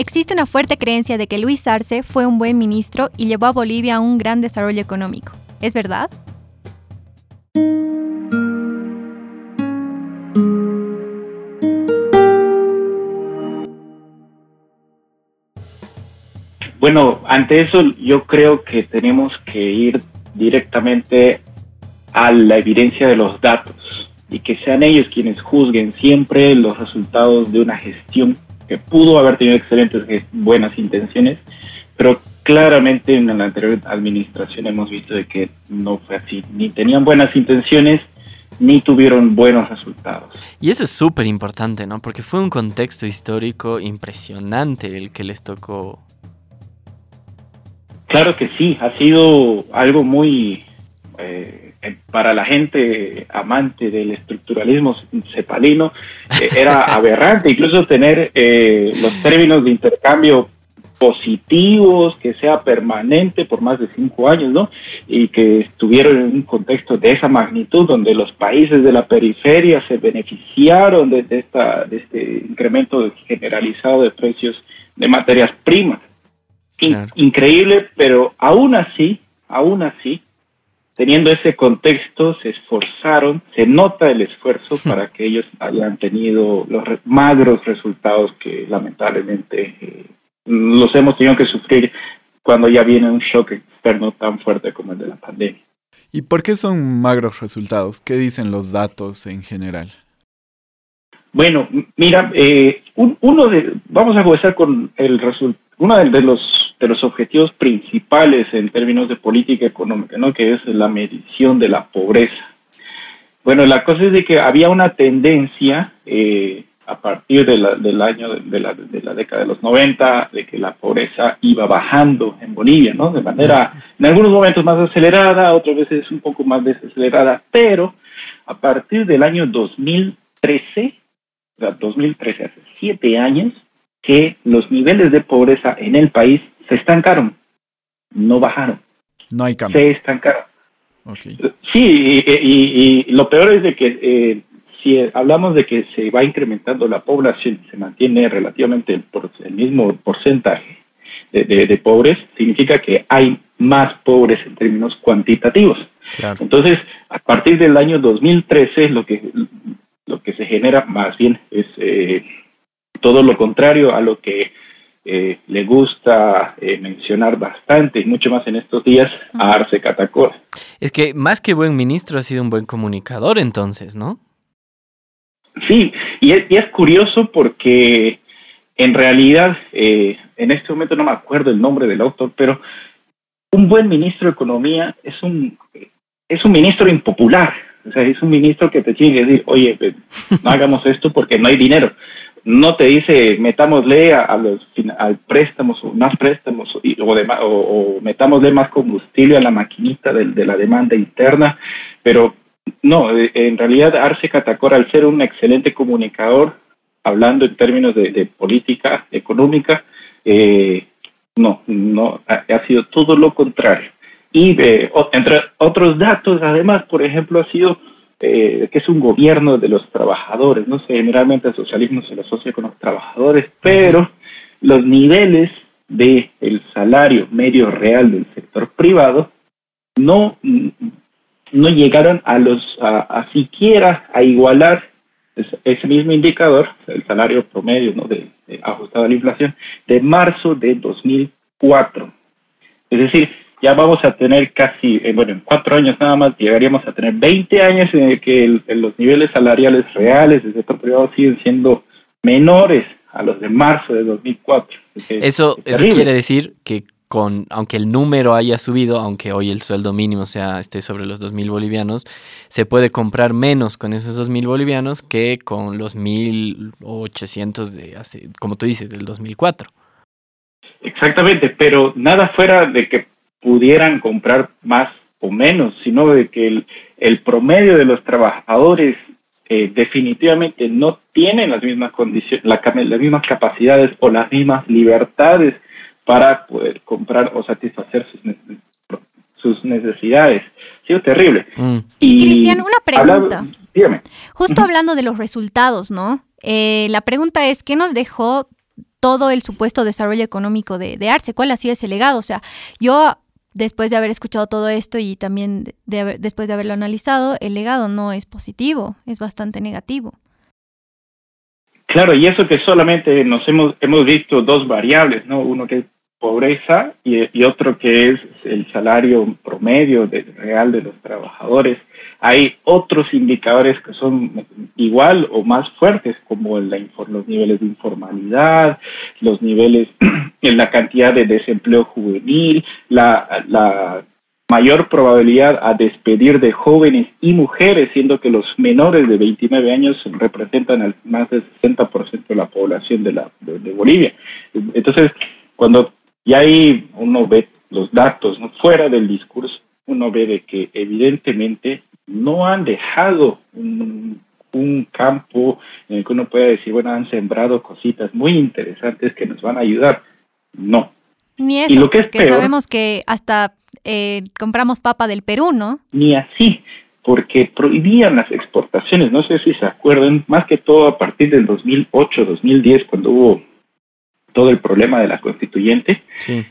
Existe una fuerte creencia de que Luis Arce fue un buen ministro y llevó a Bolivia a un gran desarrollo económico. ¿Es verdad? Bueno, ante eso yo creo que tenemos que ir directamente a la evidencia de los datos y que sean ellos quienes juzguen siempre los resultados de una gestión que pudo haber tenido excelentes buenas intenciones, pero claramente en la anterior administración hemos visto de que no fue así, ni tenían buenas intenciones ni tuvieron buenos resultados. Y eso es súper importante, ¿no? Porque fue un contexto histórico impresionante el que les tocó Claro que sí, ha sido algo muy, eh, para la gente amante del estructuralismo cepalino, eh, era aberrante incluso tener eh, los términos de intercambio positivos, que sea permanente por más de cinco años, ¿no? Y que estuvieron en un contexto de esa magnitud, donde los países de la periferia se beneficiaron de, esta, de este incremento generalizado de precios de materias primas increíble, pero aún así, aún así, teniendo ese contexto, se esforzaron, se nota el esfuerzo para que ellos hayan tenido los magros resultados que lamentablemente eh, los hemos tenido que sufrir cuando ya viene un shock externo tan fuerte como el de la pandemia. ¿Y por qué son magros resultados? ¿Qué dicen los datos en general? Bueno, mira, eh, uno de, vamos a comenzar con el resultado uno de los, de los objetivos principales en términos de política económica, ¿no? que es la medición de la pobreza. Bueno, la cosa es de que había una tendencia eh, a partir del año de la, de la, década de los 90 de que la pobreza iba bajando en Bolivia, ¿no? De manera, en algunos momentos más acelerada, otras veces un poco más desacelerada, pero a partir del año 2013, o sea, 2013, hace siete años, que los niveles de pobreza en el país se estancaron, no bajaron. No hay cambio. Se estancaron. Sí, y, lo peor es de que eh, si hablamos de que se va incrementando la población, se mantiene relativamente el, por, el mismo porcentaje de, pobres, significa que hay más pobres en términos cuantitativos. Entonces, a partir del año 2013, lo que, lo que se genera más bien es eh, todo lo contrario a lo que eh, le gusta eh, mencionar bastante, y mucho más en estos días, a Arce Catacora. Es que más que buen ministro ha sido un buen comunicador entonces, ¿no? Sí, y es, curioso porque en realidad, eh, en este momento no me acuerdo el nombre del autor, pero un buen ministro de Economía es un, es un ministro impopular. O sea, es un ministro que te tiene que decir, oye, no hagamos esto porque no hay dinero no te dice metámosle a, los al préstamos o más préstamos o, o, metámosle más combustible a la maquinita de, la demanda interna, pero no, eh, en realidad Arce Catacora, al ser un excelente comunicador, hablando en términos de, política económica, eh, no, no, ha, sido todo lo contrario. Y eh, entre otros datos, además, por ejemplo, ha sido eh, que es un gobierno de los trabajadores, ¿no? sé, generalmente el socialismo se lo asocia con los trabajadores, pero los niveles del el salario medio real del sector privado no, no llegaron a los a, siquiera a igualar ese mismo indicador, el salario promedio ¿no? de, ajustado a la inflación, de marzo de 2004. Es decir, ya vamos a tener casi, eh, bueno, en cuatro años nada más llegaríamos a tener 20 años en el que los niveles salariales reales del sector privado siguen siendo menores a los de marzo de 2004. eso, eso quiere decir que con, aunque el número haya subido, aunque hoy el sueldo mínimo sea esté sobre los 2.000 bolivianos, se puede comprar menos con esos 2.000 bolivianos que con los 1.800 de hace, como tú dices, del 2004. Exactamente, pero nada fuera de que pudieran comprar más o menos, sino de que el, promedio de los trabajadores eh, definitivamente no tienen las mismas condiciones, las mismas capacidades o las mismas libertades para poder comprar o satisfacer sus, necesidades. Ha sido terrible. Mm. Y, Cristian, una pregunta. Justo hablando de los resultados, ¿no? Eh, la pregunta es, ¿qué nos dejó todo el supuesto desarrollo económico de, de Arce, cuál ha sido ese legado. O sea, yo después de haber escuchado todo esto y también de después de haberlo analizado, el legado no es positivo, es bastante negativo. Claro, y eso que solamente nos hemos, hemos visto dos variables, ¿no? Uno que es pobreza y, otro que es el salario promedio real de los trabajadores. Hay otros indicadores que son igual o más fuertes, como la, los niveles de informalidad, los niveles en la cantidad de desempleo juvenil, la, mayor probabilidad a despedir de jóvenes y mujeres, siendo que los menores de 29 años representan más del 60% de la población de, la, de Bolivia. Entonces, cuando y ahí uno ve los datos, fuera del discurso, uno ve de que evidentemente no han dejado un, campo en el que uno pueda decir, bueno, han sembrado cositas muy interesantes que nos van a ayudar. No. Ni eso, y lo que porque sabemos que hasta eh, compramos papa del Perú, ¿no? Ni así, porque prohibían las exportaciones. No sé si se acuerdan, más que todo a partir del 2008, 2010, cuando hubo todo el problema de la constituyente,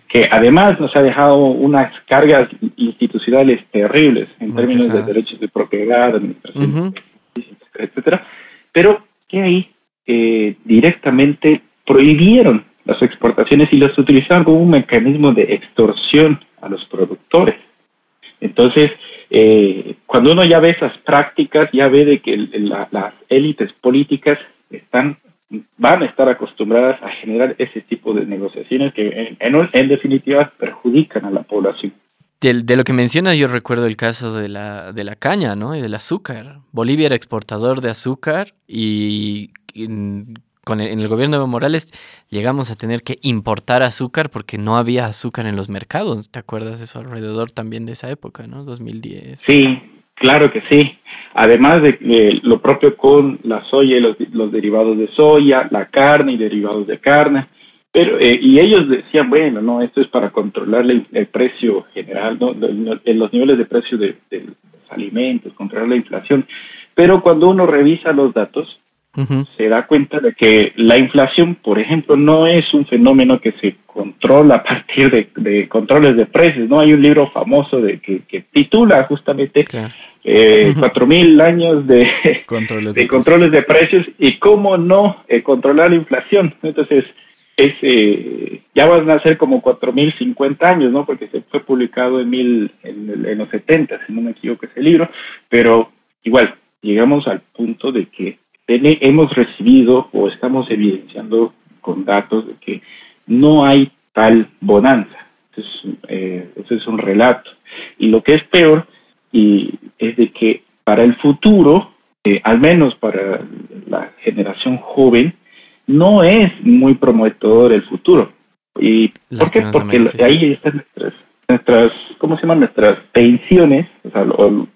que además nos ha dejado unas cargas institucionales terribles en términos de derechos de propiedad, administración, etcétera, pero que ahí eh, directamente prohibieron las exportaciones y las utilizaron como un mecanismo de extorsión a los productores. Entonces, eh, cuando uno ya ve esas prácticas, ya ve de que las élites políticas están van a estar acostumbradas a generar ese tipo de negociaciones que en, definitiva perjudican a la población. De, lo que mencionas, yo recuerdo el caso de la, de la caña, ¿no? Y del azúcar. Bolivia era exportador de azúcar y con en el gobierno de Evo Morales llegamos a tener que importar azúcar porque no había azúcar en los mercados. ¿Te acuerdas de eso alrededor también de esa época, ¿no? 2010. Sí, Claro que sí. Además de lo propio con la soya y los, derivados de soya, la carne y derivados de carne. Pero, eh, y ellos decían, bueno, no, esto es para controlar el, precio general, ¿no? los niveles de precio de, de, los alimentos, controlar la inflación. Pero cuando uno revisa los datos, se da cuenta de que la inflación, por ejemplo, no es un fenómeno que se controla a partir de, controles de precios. No hay un libro famoso de que, titula justamente eh, cuatro mil años de controles de, controles de precios y cómo no eh, controlar la inflación. Entonces, es, eh, ya van a ser como cuatro mil cincuenta años, ¿no? Porque se fue publicado en, mil, en, en los setentas, si no me equivoco, ese libro, pero igual, llegamos al punto de que hemos recibido o estamos evidenciando con datos de que no hay tal bonanza. Eh, eso es, un relato. Y lo que es peor y es de que para el futuro, eh, al menos para la generación joven, no es muy prometedor el futuro. ¿Y por qué? Porque ahí están nuestras, nuestras, ¿cómo se llaman? Nuestras pensiones,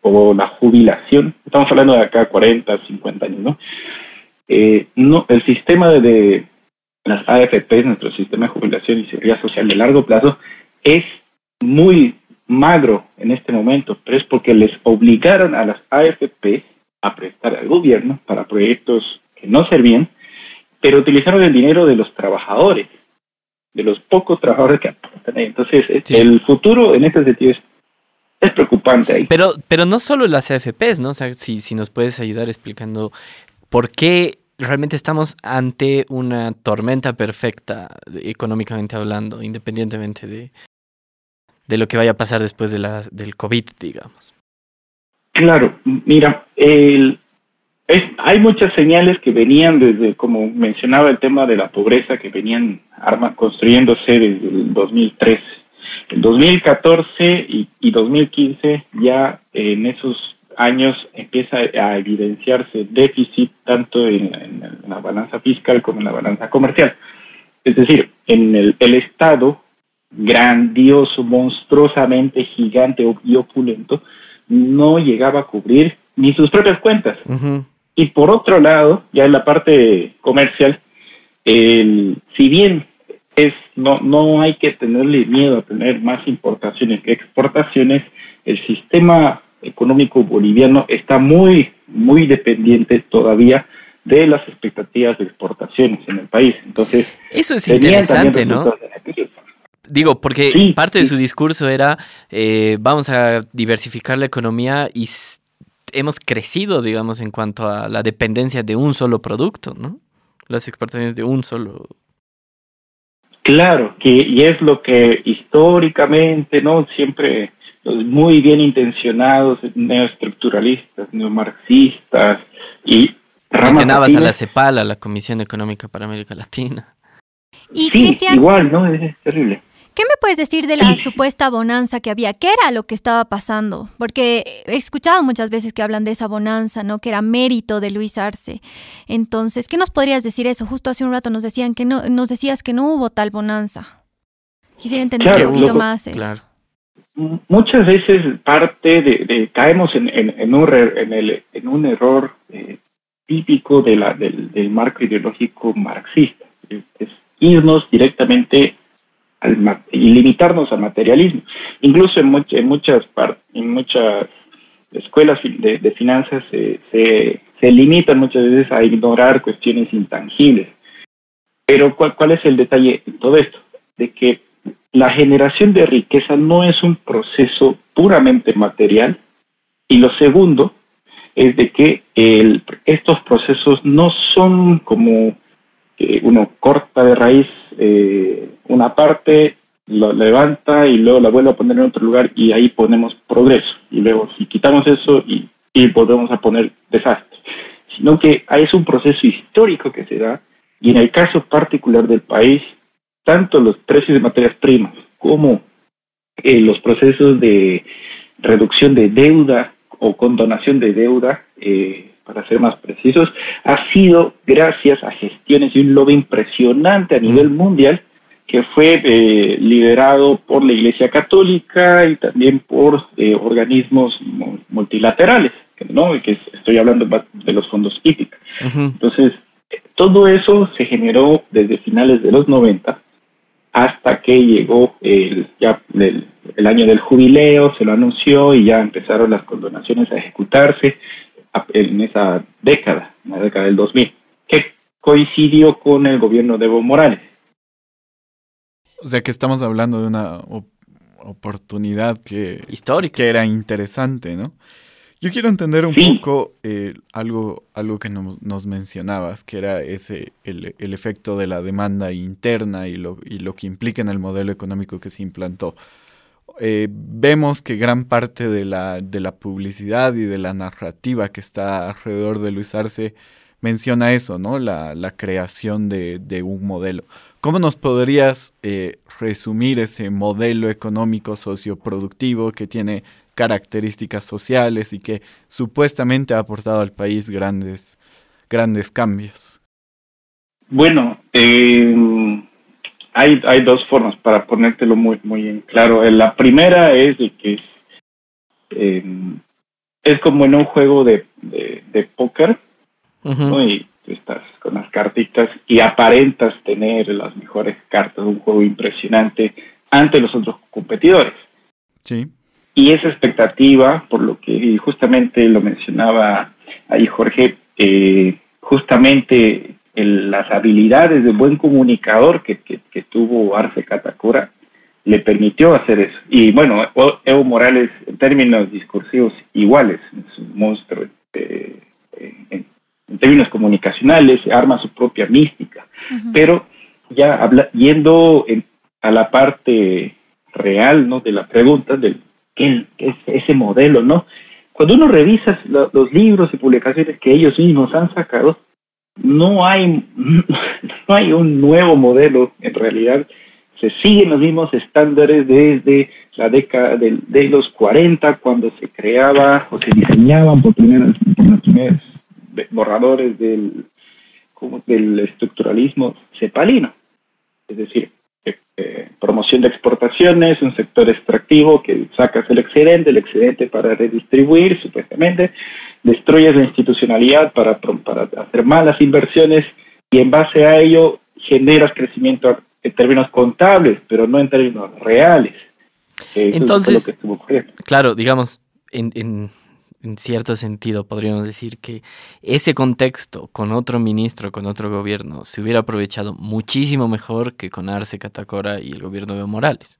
o, la jubilación. Estamos hablando de acá 40, 50 años, ¿no? Eh, no el sistema de, las AFP, nuestro sistema de jubilación y seguridad social de largo plazo, es muy magro en este momento, pero es porque les obligaron a las AFP a prestar al gobierno para proyectos que no servían, pero utilizaron el dinero de los trabajadores de los pocos trabajadores que aportan ahí. Entonces, el futuro en este sentido es, preocupante ahí. Pero, pero no solo las AFPs, ¿no? O sea, si, si nos puedes ayudar explicando por qué realmente estamos ante una tormenta perfecta económicamente hablando, independientemente de, de lo que vaya a pasar después de la, del COVID, digamos. Claro, mira, el, hay muchas señales que venían desde, como mencionaba el tema de la pobreza, que venían arma, construyéndose desde el 2013. En 2014 y, y 2015 ya en esos años empieza a evidenciarse déficit tanto en, la balanza fiscal como en la balanza comercial. Es decir, en el, el Estado, grandioso, monstruosamente gigante y opulento, no llegaba a cubrir ni sus propias cuentas. Y por otro lado, ya en la parte comercial, el, si bien es no, no hay que tenerle miedo a tener más importaciones que exportaciones, el sistema económico boliviano está muy, muy dependiente todavía de las expectativas de exportaciones en el país. Entonces, eso es interesante, ¿no? Digo, porque parte de su discurso era, eh, vamos a diversificar la economía y hemos crecido, digamos, en cuanto a la dependencia de un solo producto, ¿no? Las exportaciones de un solo. Claro, que, y es lo que históricamente, ¿no? Siempre muy bien intencionados, neoestructuralistas, neomarxistas y... Mencionabas a la CEPAL, a la Comisión Económica para América Latina. Y sí, igual, ¿no? Es terrible. ¿Qué me puedes decir de la supuesta bonanza que había? ¿Qué era lo que estaba pasando? Porque he escuchado muchas veces que hablan de esa bonanza, ¿no? Que era mérito de Luis Arce. Entonces, ¿qué nos podrías decir eso? Justo hace un rato nos decían que no, nos decías que no hubo tal bonanza. Quisiera entender un poquito más eso. Claro. Muchas veces parte de, caemos en, en, un, en, el, en un error eh, típico de la, del, marco ideológico marxista. es irnos directamente y limitarnos al materialismo. Incluso en, en muchas en muchas escuelas de, finanzas se, se, limitan muchas veces a ignorar cuestiones intangibles. Pero ¿cuál, ¿cuál es el detalle en todo esto? De que la generación de riqueza no es un proceso puramente material y lo segundo es de que el, estos procesos no son como uno corta de raíz eh, una parte, la levanta y luego la vuelve a poner en otro lugar y ahí ponemos progreso. Y luego si quitamos eso y, volvemos a poner desastre. Sino que es un proceso histórico que se da y en el caso particular del país, tanto los precios de materias primas como eh, los procesos de reducción de deuda o condonación de deuda eh, para ser más precisos, ha sido gracias a gestiones y un lobby impresionante a nivel mm. mundial que fue eh, liderado por la Iglesia Católica y también por eh, organismos multilaterales, ¿no? que estoy hablando de los fondos típicos. Entonces, todo eso se generó desde finales de los 90 hasta que llegó el, ya el año del jubileo, se lo anunció y ya empezaron las condonaciones a ejecutarse en esa década, en la década del 2000, que coincidió con el gobierno de Evo Morales. O sea que estamos hablando de una oportunidad que, Histórica. que era interesante, ¿no? Yo quiero entender un poco eh, algo, algo que nos, mencionabas, que era ese el, el, efecto de la demanda interna y lo, y lo que implica en el modelo económico que se implantó. Eh, vemos que gran parte de la, de la publicidad y de la narrativa que está alrededor de Luis Arce menciona eso, ¿no? La, creación de, de, un modelo. ¿Cómo nos podrías eh, resumir ese modelo económico socioproductivo que tiene características sociales y que supuestamente ha aportado al país grandes, grandes cambios? Bueno, eh, hay, hay dos formas para ponértelo muy, muy en claro. La primera es de que es, em, es como en un juego de, de, póker, Y estás con las cartitas y aparentas tener las mejores cartas, un juego impresionante ante los otros competidores. Sí. Y esa expectativa, por lo que justamente lo mencionaba ahí Jorge, eh, justamente las habilidades de buen comunicador que, tuvo Arce Catacora le permitió hacer eso. Y bueno, Evo Morales, en términos discursivos, iguales, es un monstruo eh, en, términos comunicacionales, arma su propia mística. Pero ya habla, yendo a la parte real ¿no? de la pregunta, del qué, es ese modelo, ¿no? Cuando uno revisa los libros y publicaciones que ellos mismos han sacado, no hay, no hay un nuevo modelo en realidad. Se siguen los mismos estándares desde la década de, de los 40, cuando se creaba o se diseñaban por, primeras, por los primeros borradores del, como del estructuralismo cepalino. Es decir, eh, promoción de exportaciones, un sector extractivo que sacas el excedente, el excedente para redistribuir, supuestamente, destruyes la institucionalidad para, para hacer malas inversiones y en base a ello generas crecimiento en términos contables, pero no en términos reales. Entonces, claro, digamos, en, en cierto sentido podríamos decir que ese contexto con otro ministro, con otro gobierno, se hubiera aprovechado muchísimo mejor que con Arce Catacora y el gobierno de Morales.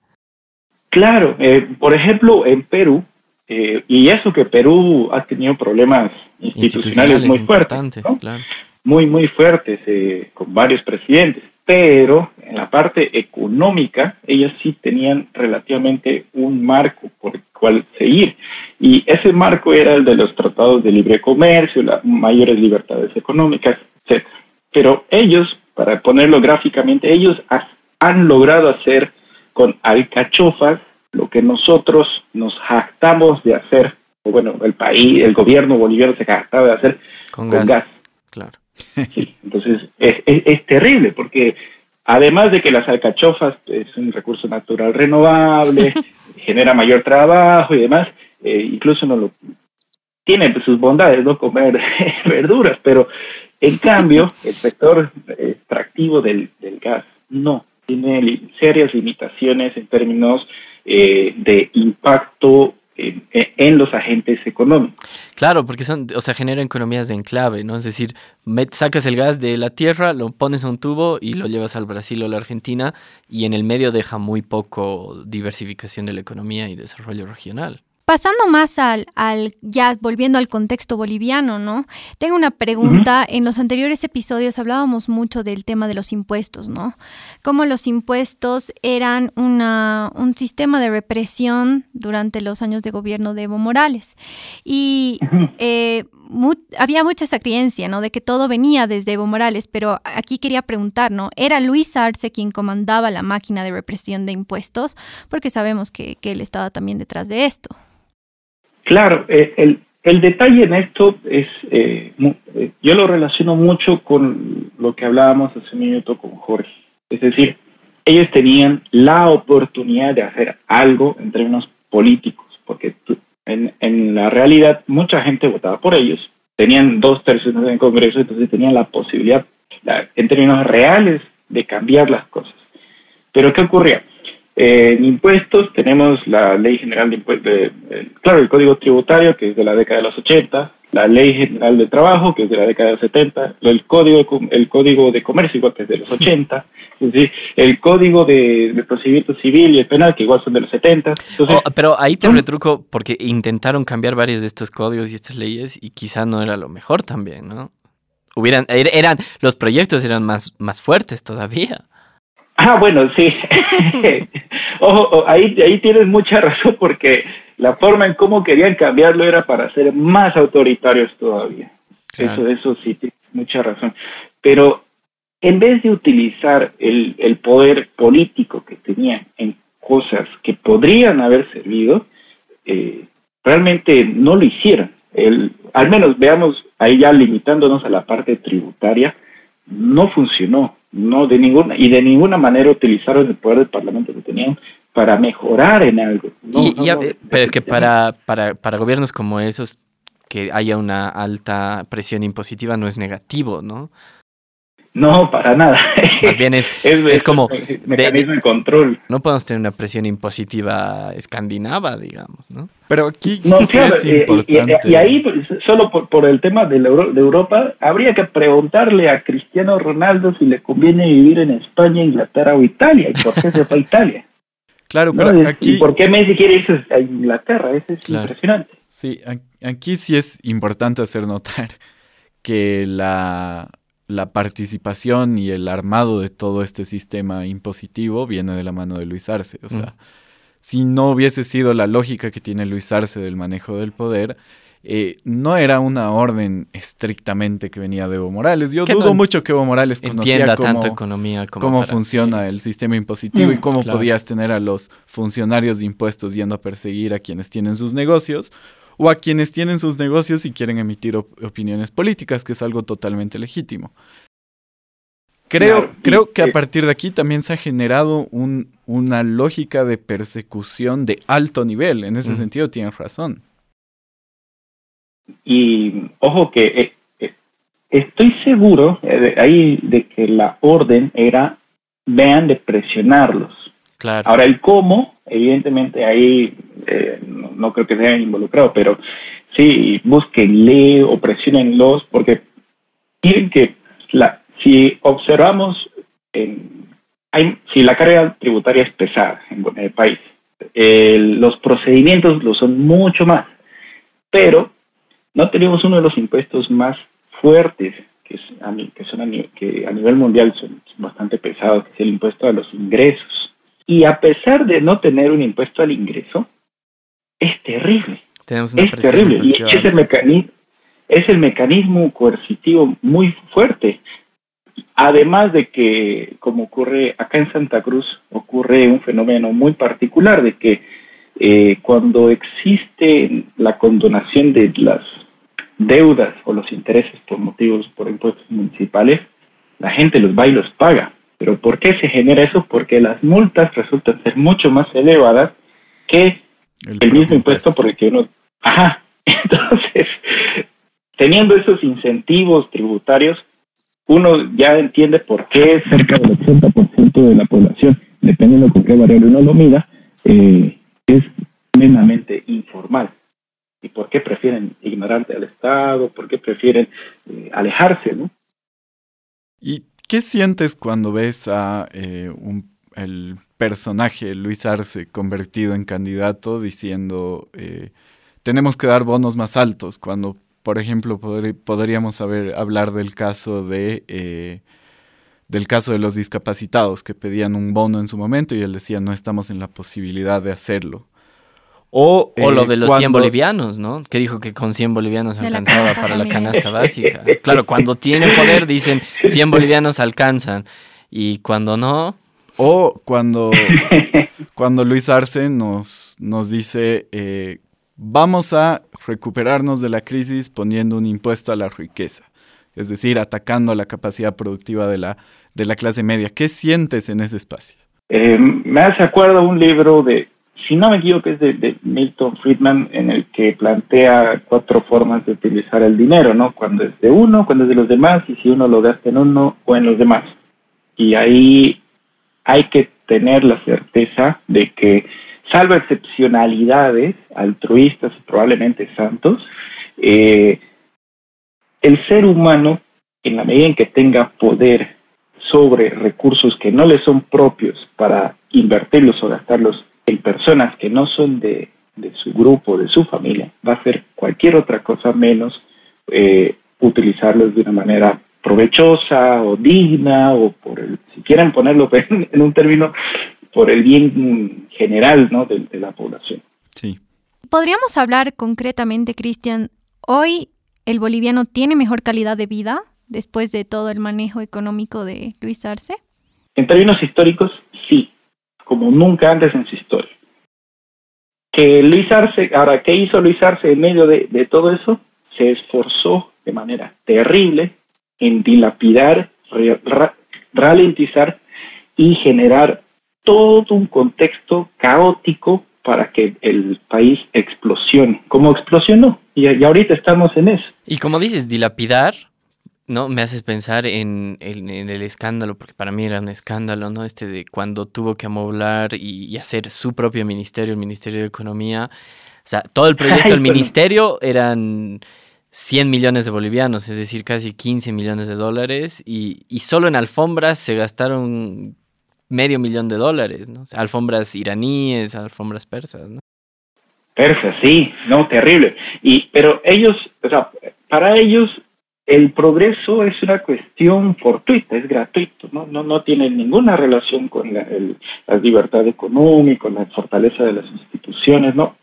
Claro, eh, por ejemplo, en Perú, eh, y eso que Perú ha tenido problemas institucionales, muy fuertes, muy, muy fuertes, eh, con varios presidentes pero en la parte económica ellos sí tenían relativamente un marco por el cual seguir. Y ese marco era el de los tratados de libre comercio, las mayores libertades económicas, etc. Pero ellos, para ponerlo gráficamente, ellos han logrado hacer con alcachofas lo que nosotros nos jactamos de hacer, o bueno, el país, el gobierno boliviano se jactaba de hacer con, gas. Claro. Sí, entonces es, es, terrible porque además de que las alcachofas es un recurso natural renovable, genera mayor trabajo y demás, eh, incluso no lo tiene sus bondades no comer verduras, pero en cambio el sector extractivo del, del gas no tiene serias limitaciones en términos eh, de impacto en, los agentes económicos. Claro, porque son, o sea, generan economías de enclave, ¿no? Es decir, sacas el gas de la tierra, lo pones a un tubo y lo llevas al Brasil o a la Argentina y en el medio deja muy poco diversificación de la economía y desarrollo regional. Pasando más al, al, ya volviendo al contexto boliviano, ¿no? Tengo una pregunta. En los anteriores episodios hablábamos mucho del tema de los impuestos, ¿no? Cómo los impuestos eran una, un sistema de represión durante los años de gobierno de Evo Morales. Y eh, había mucha esa creencia, ¿no? De que todo venía desde Evo Morales, pero aquí quería preguntar, ¿no? ¿Era Luis Arce quien comandaba la máquina de represión de impuestos? Porque sabemos que, que él estaba también detrás de esto. Claro, eh, el, el, detalle en esto es, eh, eh, yo lo relaciono mucho con lo que hablábamos hace un minuto con Jorge. Es decir, ellos tenían la oportunidad de hacer algo en términos políticos, porque en, en la realidad mucha gente votaba por ellos, tenían dos tercios en el Congreso, entonces tenían la posibilidad, en términos reales, de cambiar las cosas. Pero ¿qué ocurría? en impuestos tenemos la Ley General de Impuestos, claro, el Código Tributario, que es de la década de los 80, la Ley General de Trabajo, que es de la década de los 70, el Código, el código de Comercio, igual que es de los 80, el Código de, Procedimiento Civil y el Penal, que igual son de los 70. pero ahí te retruco, porque intentaron cambiar varios de estos códigos y estas leyes y quizá no era lo mejor también, ¿no? Hubieran, er, eran, los proyectos eran más, más fuertes todavía. Ah, bueno, sí. Ojo, ahí, ahí tienes mucha razón porque la forma en cómo querían cambiarlo era para ser más autoritarios todavía. Eso, eso sí, mucha razón. Pero en vez de utilizar el, el poder político que tenían en cosas que podrían haber servido, eh, realmente no lo hicieron. El, al menos veamos ahí ya limitándonos a la parte tributaria, no funcionó no de ninguna y de ninguna manera utilizaron el poder del parlamento que tenían para mejorar en algo. pero es que para, para, para gobiernos como esos que haya una alta presión impositiva no es negativo, ¿no? No, para nada. Más bien es, es, como... Mecanismo de, control. No podemos tener una presión impositiva escandinava, digamos, ¿no? Pero aquí no, sí es importante. Y, ahí, pues, solo por, el tema de, de, Europa, habría que preguntarle a Cristiano Ronaldo si le conviene vivir en España, Inglaterra o Italia, y por qué se fue a Italia. Claro, pero aquí... ¿Y por qué Messi quiere irse a Inglaterra? Eso es impresionante. Sí, aquí sí es importante hacer notar que la la participación y el armado de todo este sistema impositivo viene de la mano de Luis Arce. O sea, si no hubiese sido la lógica que tiene Luis Arce del manejo del poder, eh, no era una orden estrictamente que venía de Evo Morales. Yo dudo mucho que Evo Morales conocía cómo, economía cómo funciona el sistema impositivo y mm, cómo podías tener a los funcionarios de impuestos yendo a perseguir a quienes tienen sus negocios o a quienes tienen sus negocios y quieren emitir opiniones políticas, que es algo totalmente legítimo. Creo, creo que a partir de aquí también se ha generado un, una lógica de persecución de alto nivel. En ese sentido, tienes razón. Y ojo que eh, eh, estoy seguro eh, ahí de que la orden era, vean, de presionarlos. Claro. Ahora, el cómo, evidentemente ahí no, creo que se hayan involucrado, pero sí, búsquenle o presionenlos, porque miren que la, si observamos, en, hay, si la carga tributaria es pesada en, el país, los procedimientos lo son mucho más, pero no tenemos uno de los impuestos más fuertes que, a, que, son a, que a nivel mundial son, bastante pesados, que es el impuesto a los ingresos. Y a pesar de no tener un impuesto al ingreso, es terrible. Tenemos es terrible. Y es el, mecanismo, es el mecanismo coercitivo muy fuerte. Además de que, como ocurre acá en Santa Cruz, ocurre un fenómeno muy particular de que eh, cuando existe la condonación de las deudas o los intereses por motivos por impuestos municipales, la gente los va y los paga. Pero ¿por qué se genera eso? Porque las multas resultan ser mucho más elevadas que el, mismo impuesto por el que uno... Ajá. Entonces, teniendo esos incentivos tributarios, uno ya entiende por qué cerca del 80% de la población, dependiendo con qué variable uno lo mira, eh, es plenamente informal. ¿Y por qué prefieren ignorarte al Estado? ¿Por qué prefieren eh, alejarse? ¿no? ¿Y qué sientes cuando ves a eh, un, el personaje Luis Arce convertido en candidato diciendo eh, tenemos que dar bonos más altos? Cuando, por ejemplo, podríamos haber, hablar del caso de del caso de los discapacitados que pedían un bono en su momento y él decía no estamos en la posibilidad de hacerlo. O, lo eh, de los 100 bolivianos, ¿no? Que dijo que con 100 bolivianos alcanzaba para la canasta básica. Claro, cuando tienen poder dicen 100 bolivianos alcanzan y cuando no... O cuando, cuando Luis Arce nos, nos dice, eh, vamos a recuperarnos de la crisis poniendo un impuesto a la riqueza, es decir, atacando la capacidad productiva de la, de la clase media. ¿Qué sientes en ese espacio? Eh, me hace acuerdo un libro de si no me equivoco, es de, Milton Friedman, en el que plantea cuatro formas de utilizar el dinero, ¿no? Cuando es de uno, cuando es de los demás, y si uno lo gasta en uno o en los demás. Y ahí hay que tener la certeza de que, salvo excepcionalidades altruistas, probablemente santos, eh, el ser humano, en la medida en que tenga poder sobre recursos que no le son propios para invertirlos o gastarlos en personas que no son de, su grupo, de su familia, va a hacer cualquier otra cosa menos eh, utilizarlos de una manera provechosa o digna o por el, si quieren ponerlo en, un término, por el bien general ¿no? de, de la población. Sí. ¿Podríamos hablar concretamente, Cristian, hoy el boliviano tiene mejor calidad de vida después de todo el manejo económico de Luis Arce? En términos históricos, sí como nunca antes en su historia. Que Luis Arce, ahora, ¿qué hizo Luis Arce en medio de, todo eso? Se esforzó de manera terrible en dilapidar, ralentizar y generar todo un contexto caótico para que el país explosione, como explosionó. Y, y, ahorita estamos en eso. Y como dices, dilapidar, ¿no? Me haces pensar en, el escándalo, porque para mí era un escándalo, ¿no? Este de cuando tuvo que amoblar y, hacer su propio ministerio, el Ministerio de Economía. O sea, todo el proyecto del ministerio eran 100 millones de bolivianos, es decir, casi 15 millones de dólares, y, y solo en alfombras se gastaron medio millón de dólares, ¿no? O sea, alfombras iraníes, alfombras persas, ¿no? Persas, sí, no, terrible. Y, pero ellos, o sea, para ellos el progreso es una cuestión fortuita, es gratuito, no, no, no tiene ninguna relación con la, libertad económica, con la fortaleza de las instituciones, no.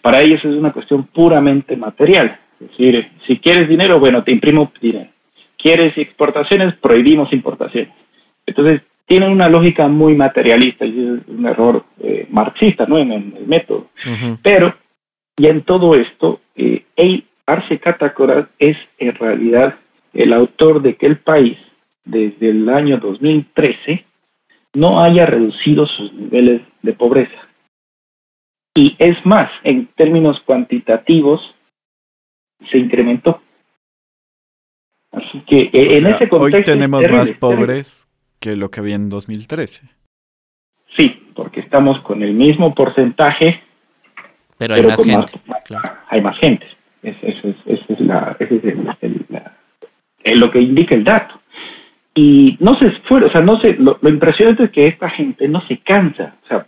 Para ellos es una cuestión puramente material. Es decir, si quieres dinero, bueno, te imprimo dinero. ¿Quieres exportaciones? Prohibimos importaciones. Entonces, tienen una lógica muy materialista y es un error eh, marxista, ¿no? En, el método. Pero, y en todo esto, eh, Arce Catacora es en realidad el autor de que el país, desde el año 2013, no haya reducido sus niveles de pobreza. Y es más, en términos cuantitativos, se incrementó. Así que eh, en ese contexto. Hoy tenemos más pobres que lo que había en 2013. Sí, porque estamos con el mismo porcentaje. Pero hay más gente. Hay más gente. Ese es, la, lo que indica el dato. Y no se esfuerza, o sea, no se, lo, impresionante es que esta gente no se cansa, o sea,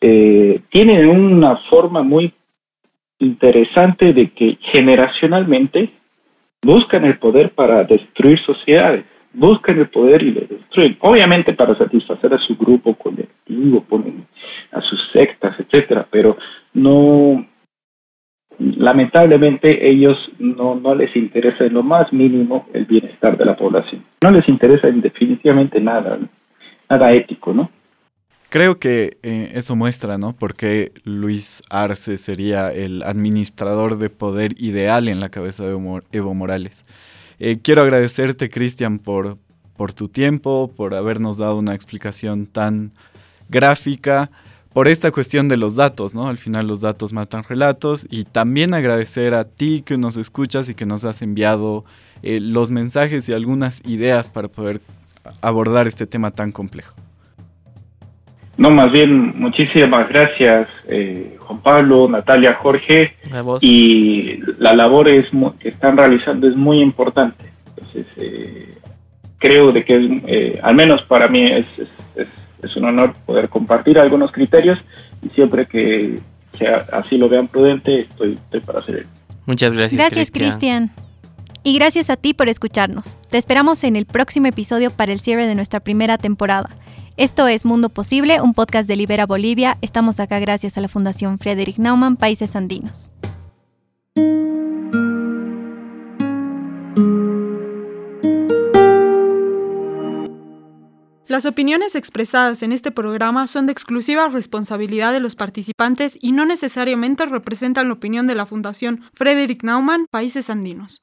eh, tienen una forma muy interesante de que generacionalmente buscan el poder para destruir sociedades, buscan el poder y lo destruyen. Obviamente para satisfacer a su grupo colectivo, ponen a sus sectas, etcétera, pero no, lamentablemente ellos no, no les interesa en lo más mínimo el bienestar de la población. No les interesa definitivamente nada, nada ético, ¿no? Creo que eh, eso muestra, ¿no? Porque Luis Arce sería el administrador de poder ideal en la cabeza de Evo Morales. Eh, quiero agradecerte, Cristian, por, por tu tiempo, por habernos dado una explicación tan gráfica, por esta cuestión de los datos, ¿no? Al final los datos matan relatos y también agradecer a ti que nos escuchas y que nos has enviado eh, los mensajes y algunas ideas para poder abordar este tema tan complejo. No, más bien, muchísimas gracias, eh, Juan Pablo, Natalia, Jorge. Y la labor es, que están realizando es muy importante. Entonces, eh, creo de que, eh, al menos para mí, es, es, un honor poder compartir algunos criterios y siempre que sea, así lo vean prudente, estoy, estoy para hacer Muchas gracias. Gracias, Cristian. Y gracias a ti por escucharnos. Te esperamos en el próximo episodio para el cierre de nuestra primera temporada. Esto es Mundo Posible, un podcast de Libera Bolivia. Estamos acá gracias a la Fundación Frederick Naumann, Países Andinos. Las opiniones expresadas en este programa son de exclusiva responsabilidad de los participantes y no necesariamente representan la opinión de la Fundación Frederick Naumann, Países Andinos.